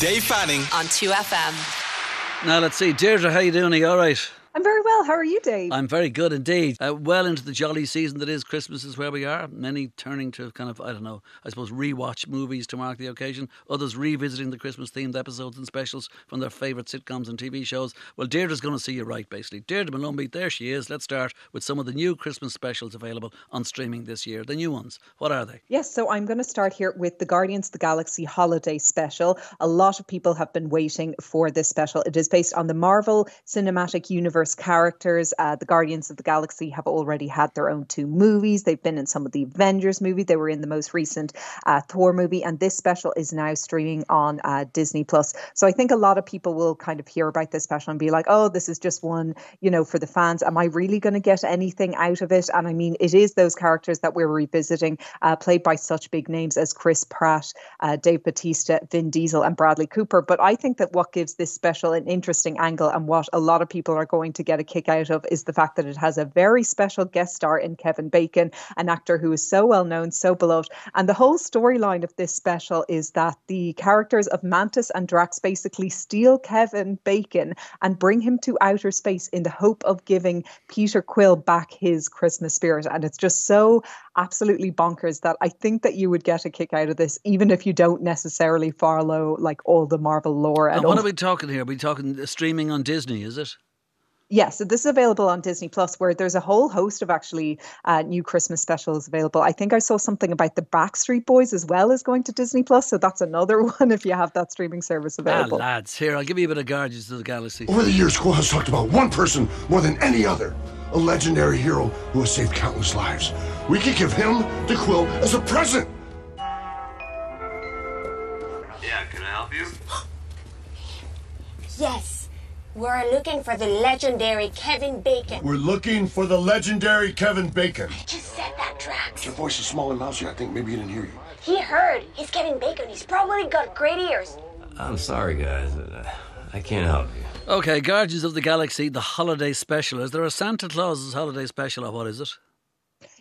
Dave Fanning on 2FM. Now let's see, Deirdre, how you doing? Are you all right? I'm very well. How are you, Dave? I'm very good indeed. Uh, well into the jolly season that is Christmas is where we are. Many turning to kind of I don't know, I suppose rewatch movies to mark the occasion. Others revisiting the Christmas themed episodes and specials from their favourite sitcoms and TV shows. Well, Deirdre's going to see you right, basically. Deirdre Molumby, there she is. Let's start with some of the new Christmas specials available on streaming this year. The new ones. What are they? Yes, so I'm going to start here with the Guardians of the Galaxy Holiday Special. A lot of people have been waiting for this special. It is based on the Marvel Cinematic Universe characters uh, the Guardians of the Galaxy have already had their own two movies. They've been in some of the Avengers movie. They were in the most recent uh, Thor movie, and this special is now streaming on uh, Disney Plus. So I think a lot of people will kind of hear about this special and be like, "Oh, this is just one, you know, for the fans. Am I really going to get anything out of it?" And I mean, it is those characters that we're revisiting, uh, played by such big names as Chris Pratt, uh, Dave Bautista, Vin Diesel, and Bradley Cooper. But I think that what gives this special an interesting angle and what a lot of people are going to get a kick out of is the fact that it has a very special guest star in Kevin Bacon, an actor who is so well known, so beloved. And the whole storyline of this special is that the characters of Mantis and Drax basically steal Kevin Bacon and bring him to outer space in the hope of giving Peter Quill back his Christmas spirit. And it's just so absolutely bonkers that I think that you would get a kick out of this, even if you don't necessarily follow like all the Marvel lore. And, and what all. are we talking here? Are we talking streaming on Disney? Is it? Yes, so this is available on Disney Plus, where there's a whole host of actually uh, new Christmas specials available. I think I saw something about the Backstreet Boys as well as going to Disney Plus, so that's another one if you have that streaming service ah, available. Ah, lads, here I'll give you a bit of Guardians of the Galaxy. Over the years, Quill has talked about one person more than any other, a legendary hero who has saved countless lives. We could give him to Quill as a present. Yeah, can I help you? yes. We're looking for the legendary Kevin Bacon. We're looking for the legendary Kevin Bacon. I just said that, Drax. Your voice is small and mousy. I think maybe he didn't hear you. He heard. He's Kevin Bacon. He's probably got great ears. I'm sorry, guys. I can't help you. Okay, Guardians of the Galaxy, the holiday special. Is there a Santa Claus's holiday special, or what is it?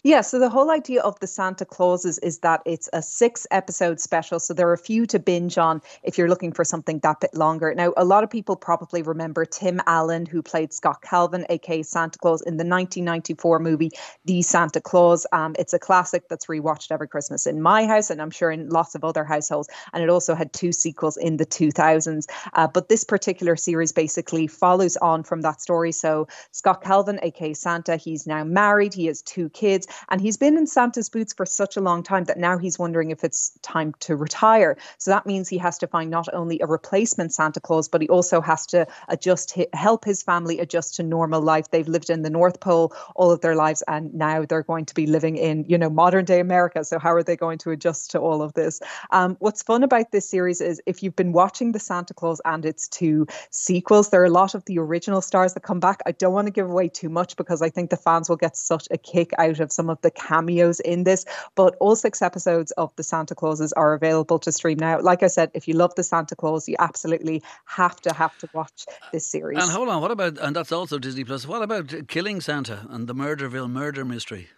Yeah, so the whole idea of the Santa Clauses is that it's a six episode special. So there are a few to binge on if you're looking for something that bit longer. Now, a lot of people probably remember Tim Allen, who played Scott Calvin, aka Santa Claus, in the 1994 movie The Santa Claus. Um, it's a classic that's rewatched every Christmas in my house, and I'm sure in lots of other households. And it also had two sequels in the 2000s. Uh, but this particular series basically follows on from that story. So Scott Calvin, aka Santa, he's now married, he has two kids and he's been in Santa's boots for such a long time that now he's wondering if it's time to retire. So that means he has to find not only a replacement Santa Claus, but he also has to adjust, help his family adjust to normal life. They've lived in the North Pole all of their lives, and now they're going to be living in, you know, modern day America. So how are they going to adjust to all of this? Um, what's fun about this series is if you've been watching the Santa Claus and its two sequels, there are a lot of the original stars that come back. I don't want to give away too much because I think the fans will get such a kick out of some some of the cameos in this. But all six episodes of the Santa Clauses are available to stream now. Like I said, if you love the Santa Claus, you absolutely have to have to watch this series. And hold on, what about and that's also Disney Plus. What about Killing Santa and the Murderville murder mystery?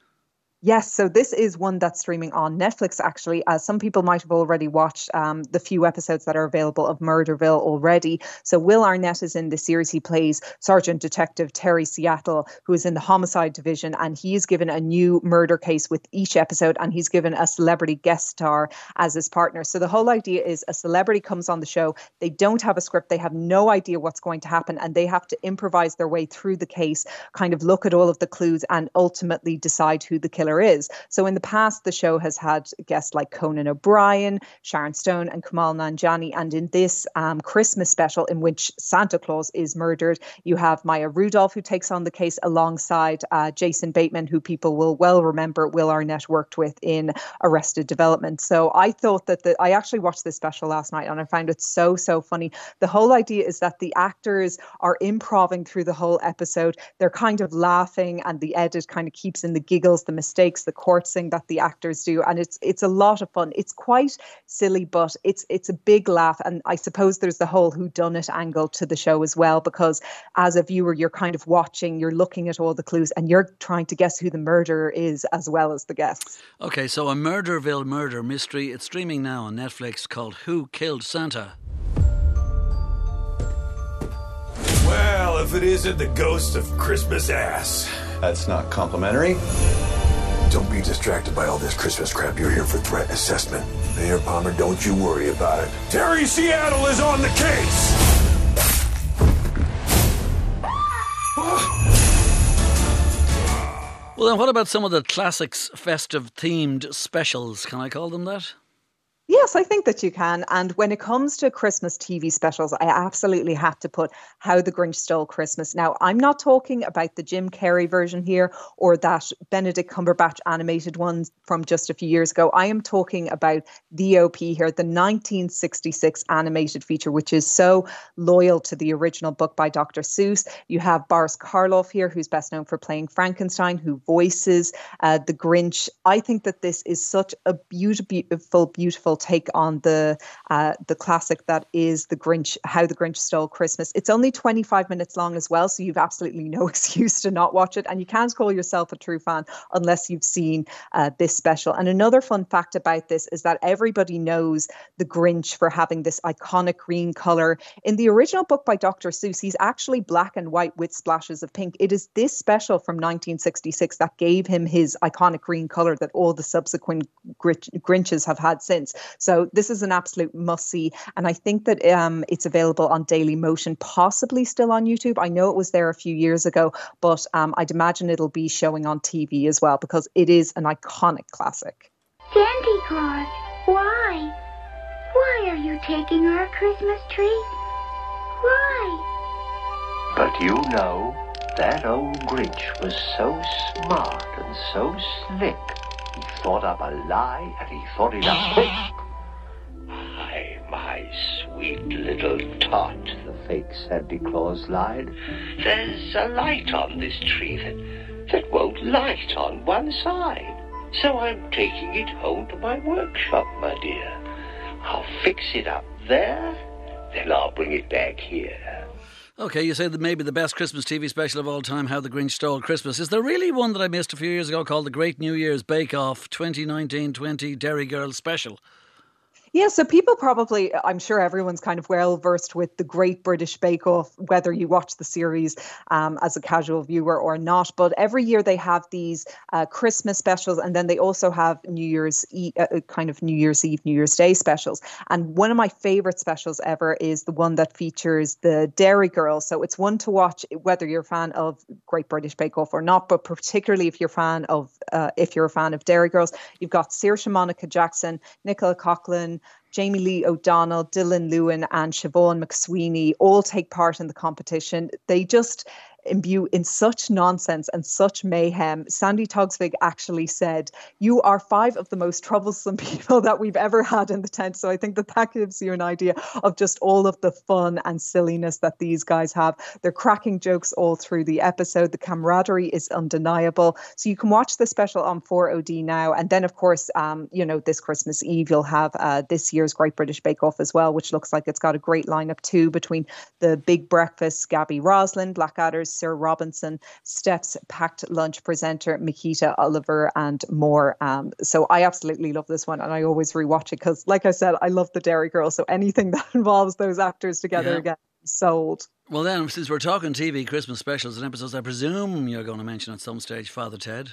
Yes, so this is one that's streaming on Netflix, actually. As some people might have already watched um, the few episodes that are available of Murderville already. So, Will Arnett is in the series. He plays Sergeant Detective Terry Seattle, who is in the homicide division, and he is given a new murder case with each episode, and he's given a celebrity guest star as his partner. So, the whole idea is a celebrity comes on the show, they don't have a script, they have no idea what's going to happen, and they have to improvise their way through the case, kind of look at all of the clues, and ultimately decide who the killer is. So in the past, the show has had guests like Conan O'Brien, Sharon Stone, and Kumail Nanjiani. And in this um, Christmas special, in which Santa Claus is murdered, you have Maya Rudolph, who takes on the case alongside uh, Jason Bateman, who people will well remember Will Arnett worked with in Arrested Development. So I thought that the, I actually watched this special last night and I found it so, so funny. The whole idea is that the actors are improving through the whole episode. They're kind of laughing, and the edit kind of keeps in the giggles, the mistakes mistakes, the courting that the actors do, and it's it's a lot of fun. It's quite silly, but it's it's a big laugh, and I suppose there's the whole who done it angle to the show as well, because as a viewer, you're kind of watching, you're looking at all the clues, and you're trying to guess who the murderer is as well as the guests. Okay, so a Murderville murder mystery. It's streaming now on Netflix called Who Killed Santa. Well, if it isn't the ghost of Christmas ass. That's not complimentary. Don't be distracted by all this Christmas crap. You're here for threat assessment. Mayor Palmer, don't you worry about it. Terry Seattle is on the case! Well, then, what about some of the classics festive themed specials? Can I call them that? Yes, I think that you can. And when it comes to Christmas TV specials, I absolutely have to put How the Grinch Stole Christmas. Now, I'm not talking about the Jim Carrey version here or that Benedict Cumberbatch animated one from just a few years ago. I am talking about the OP here, the 1966 animated feature, which is so loyal to the original book by Dr. Seuss. You have Boris Karloff here, who's best known for playing Frankenstein, who voices uh, the Grinch. I think that this is such a beautiful, beautiful take on the uh, the classic that is the Grinch, How the Grinch Stole Christmas. It's only 25 minutes long as well, so you've absolutely no excuse to not watch it, and you can't call yourself a true fan unless you've seen uh, this special. And another fun fact about this is that everybody knows the Grinch for having this iconic green color. In the original book by Dr. Seuss, he's actually black and white with splashes of pink. It is this special from 1966 that gave him his iconic green color that all the subsequent Grinches have had since. So this is an absolute must see. And I think that um, it's available on Daily Motion, possibly still on YouTube. I know it was there a few years ago, but um, I'd imagine it'll be showing on TV as well because it is an iconic classic. Santa Claus, why? Why are you taking our Christmas tree? Why? But you know, that old Grinch was so smart and so slick. He thought up a lie and he thought it up quick. Hi, my sweet little tot, the fake Santa Claus lied. There's a light on this tree that, that won't light on one side. So I'm taking it home to my workshop, my dear. I'll fix it up there, then I'll bring it back here. Okay, you say that maybe the best Christmas TV special of all time, How the Grinch Stole Christmas. Is there really one that I missed a few years ago called The Great New Year's Bake Off 2019 20 Derry Girl Special? Yeah, so people probably, I'm sure everyone's kind of well versed with the Great British Bake Off, whether you watch the series um, as a casual viewer or not. But every year they have these uh, Christmas specials, and then they also have New Year's Eve, uh, uh, kind of New Year's Eve, New Year's Day specials. And one of my favorite specials ever is the one that features the Derry Girls. So it's one to watch whether you're a fan of Great British Bake Off or not, but particularly if you're a fan of uh, if you're a fan of Derry Girls, you've got Saoirse Monica Jackson, Nicola Coughlan. Jamie Lee O'Donnell, Dylan Lewin, and Siobhan McSweeney all take part in the competition. They just imbue in such nonsense and such mayhem. Sandi Toksvig actually said, You are five of the most troublesome people that we've ever had in the tent. So I think that that gives you an idea of just all of the fun and silliness that these guys have. They're cracking jokes all through the episode. The camaraderie is undeniable. So you can watch the special on 4OD now. And then, of course, um, you know, this Christmas Eve, you'll have uh, this year's Great British Bake Off as well, which looks like it's got a great lineup too between the Big Breakfast, Gaby Roslin, Blackadder's Sir Robinson, Steph's packed lunch presenter, Makita Oliver, and more. Um, so I absolutely love this one, and I always rewatch it because, like I said, I love the Derry Girl. So anything that involves those actors together Yeah. again, sold. Well, then, since we're talking TV Christmas specials and episodes, I presume you're going to mention at some stage Father Ted.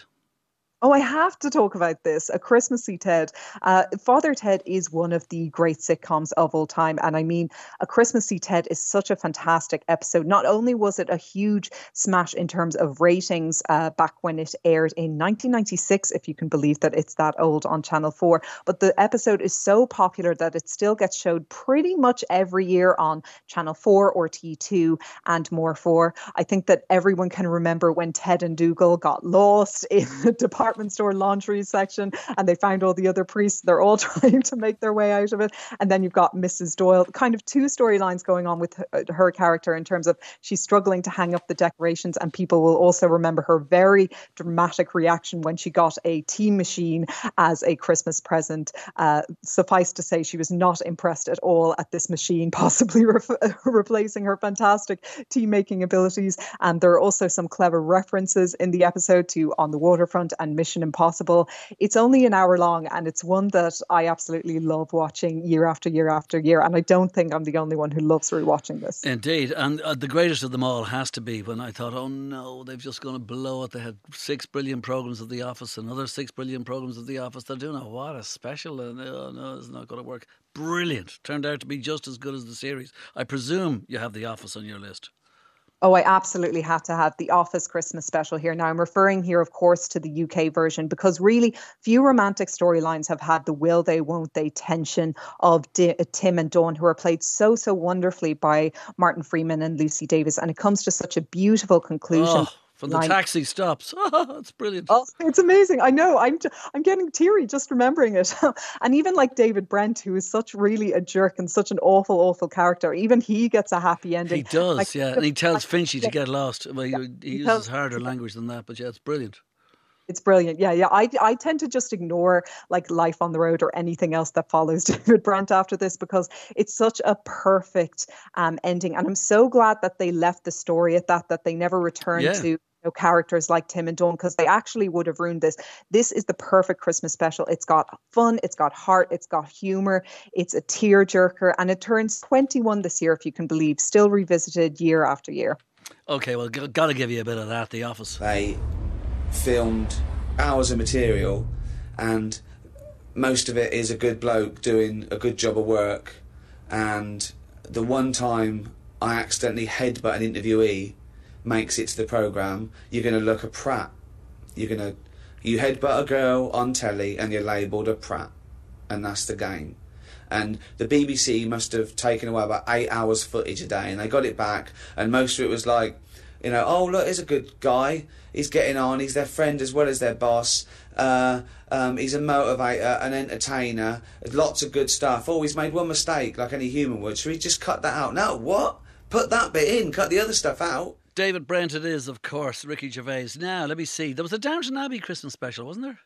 Oh, I have to talk about this. A Christmassy Ted. Uh, Father Ted is one of the great sitcoms of all time. And I mean, A Christmassy Ted is such a fantastic episode. Not only was it a huge smash in terms of ratings uh, back when it aired in 1996, if you can believe that it's that old on Channel 4, but the episode is so popular that it still gets showed pretty much every year on Channel 4 or T2 and more 4. I think that everyone can remember when Ted and Dougal got lost in the department store laundry section and they found all the other priests. They're all trying to make their way out of it. And then you've got Mrs. Doyle, kind of two storylines going on with her, her character in terms of she's struggling to hang up the decorations, and people will also remember her very dramatic reaction when she got a tea machine as a Christmas present. Uh, suffice to say, she was not impressed at all at this machine, possibly re- replacing her fantastic tea making abilities. And there are also some clever references in the episode to On the Waterfront and Mission Impossible. It's only an hour long and it's one that I absolutely love watching year after year after year. And I don't think I'm the only one who loves rewatching this. Indeed. And uh, the greatest of them all has to be when I thought, oh no, they've just going to blow it. They had six brilliant programs of The Office, another six brilliant programs of The Office. They're doing a what a special. And oh no, it's not going to work. Brilliant. Turned out to be just as good as the series. I presume you have The Office on your list. Oh, I absolutely have to have the Office Christmas special here. Now, I'm referring here, of course, to the UK version because really few romantic storylines have had the will they, won't they tension of D- Tim and Dawn, who are played so, so wonderfully by Martin Freeman and Lucy Davis. And it comes to such a beautiful conclusion. Oh from the taxi stops. it's brilliant. Oh, it's amazing. I know. I'm I'm getting teary just remembering it. and even like David Brent, who is such really a jerk and such an awful, awful character, even he gets a happy ending. He does, like, yeah. And he tells Finchy to get lost. Well, he, he uses tells, harder language than that, but yeah, it's brilliant. It's brilliant. Yeah, yeah. I I tend to just ignore like Life on the Road or anything else that follows David Brent after this because it's such a perfect um, ending, and I'm so glad that they left the story at that. That they never returned yeah. to know, characters like Tim and Dawn because they actually would have ruined this. This is the perfect Christmas special. It's got fun, it's got heart, it's got humor, it's a tearjerker, and it turns 21 this year, if you can believe, still revisited year after year. Okay, well, g- got to give you a bit of that. The Office. They filmed hours of material, and most of it is a good bloke doing a good job of work. And the one time I accidentally headbutt an interviewee makes it to the program, you're going to look a prat. You're going to you headbutt a girl on telly and you're labelled a prat, and that's the game. And the BBC must have taken away about eight hours footage a day, and they got it back, and most of it was like, you know, oh look, he's a good guy. He's getting on. He's their friend as well as their boss. Uh, um, he's a motivator, an entertainer. There's Lots of good stuff. Oh, he's made one mistake, like any human would. So he just cut that out. No, what? Put that bit in. Cut the other stuff out. David Brent, it is, of course, Ricky Gervais. Now, let me see. There was a Downton Abbey Christmas special, wasn't there?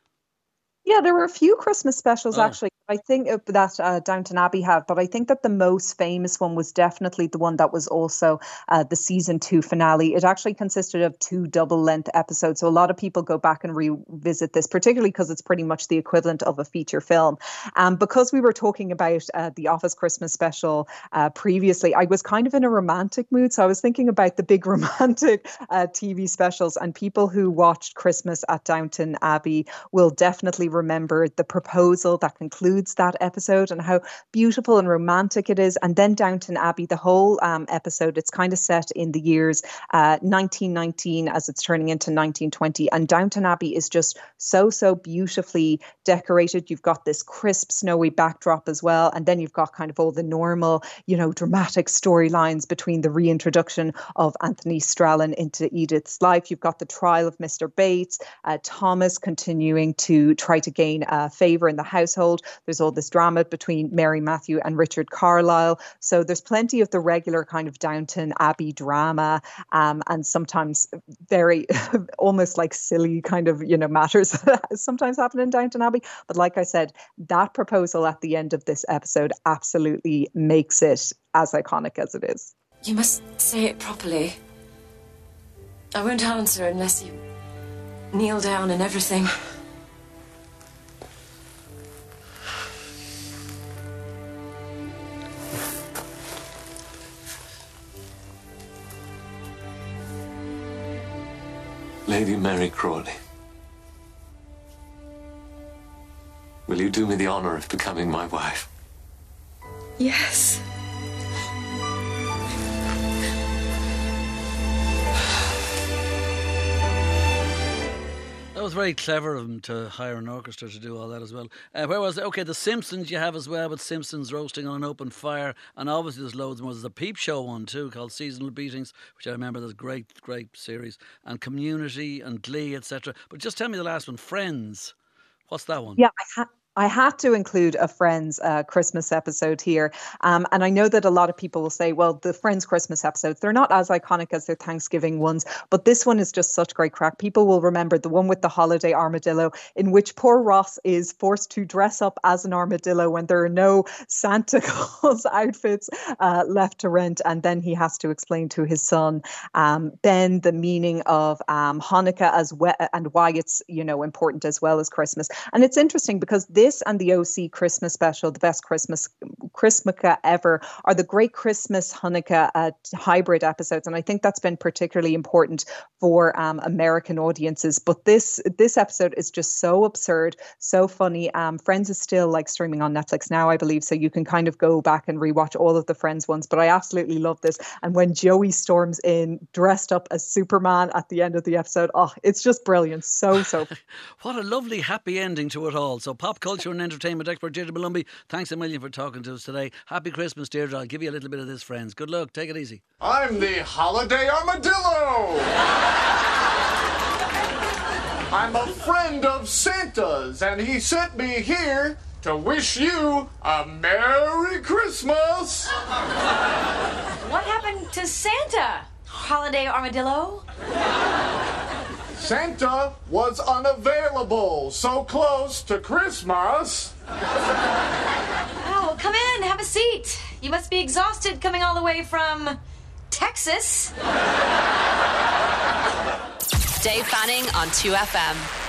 Yeah, there were a few Christmas specials oh. actually. I think that uh, Downton Abbey have, but I think that the most famous one was definitely the one that was also uh, the season two finale. It actually consisted of two double length episodes. So a lot of people go back and revisit this, particularly because it's pretty much the equivalent of a feature film. Um, because we were talking about uh, the Office Christmas special uh, previously, I was kind of in a romantic mood. So I was thinking about the big romantic uh, TV specials, and people who watched Christmas at Downton Abbey will definitely remember the proposal that concludes that episode and how beautiful and romantic it is. And then Downton Abbey, the whole um, episode, it's kind of set in the years uh, 1919 as it's turning into 1920. And Downton Abbey is just so, so beautifully decorated. You've got this crisp, snowy backdrop as well. And then you've got kind of all the normal, you know, dramatic storylines between the reintroduction of Anthony Strallan into Edith's life. You've got the trial of Mr. Bates, uh, Thomas continuing to try to gain uh, favour in the household. There's all this drama between Mary Matthew and Richard Carlisle. So there's plenty of the regular kind of Downton Abbey drama um, and sometimes very almost like silly kind of, you know, matters that sometimes happen in Downton Abbey. But like I said, that proposal at the end of this episode absolutely makes it as iconic as it is. You must say it properly. I won't answer unless you kneel down and everything. Lady Mary Crawley. Will you do me the honor of becoming my wife? Yes. Was very clever of them to hire an orchestra to do all that as well. Uh, where was it? Okay, The Simpsons you have as well, with Simpsons roasting on an open fire, and obviously there's loads more. There's a Peep Show one too called Seasonal Beatings, which I remember. There's a great, great series, and Community and Glee, etc. But just tell me the last one, Friends. What's that one? Yeah, I, ha- I had to include a Friends uh, Christmas episode here. Um, and I know that a lot of people will say, well, the Friends Christmas episodes, they're not as iconic as their Thanksgiving ones, but this one is just such great crack. People will remember the one with the holiday armadillo, in which poor Ross is forced to dress up as an armadillo when there are no Santa Claus outfits uh, left to rent. And then he has to explain to his son um, Ben the meaning of um, Hanukkah as well and why it's, you know, important as well as Christmas. And it's interesting because this and the OC Christmas special, the best Christmas Chrismukkah ever, are the great Christmas Hanukkah uh, hybrid episodes, and I think that's been particularly important for um, American audiences. But this this episode is just so absurd, so funny. Um, Friends is still like streaming on Netflix now, I believe, so you can kind of go back and rewatch all of the Friends ones. But I absolutely love this, and when Joey storms in dressed up as Superman at the end of the episode, oh, it's just brilliant, so so. what a lovely happy ending to it all. So pop culture and entertainment expert Deirdre Molumby, thanks a million for talking to us today. Happy Christmas, Deirdre. I'll give you a little bit of this, friends. Good luck. Take it easy. I'm the Holiday Armadillo. I'm a friend of Santa's, and he sent me here to wish you a Merry Christmas. What happened to Santa, Holiday Armadillo? Santa was unavailable, so close to Christmas. Oh, come in, have a seat. You must be exhausted coming all the way from Texas. Dave Fanning on 2FM.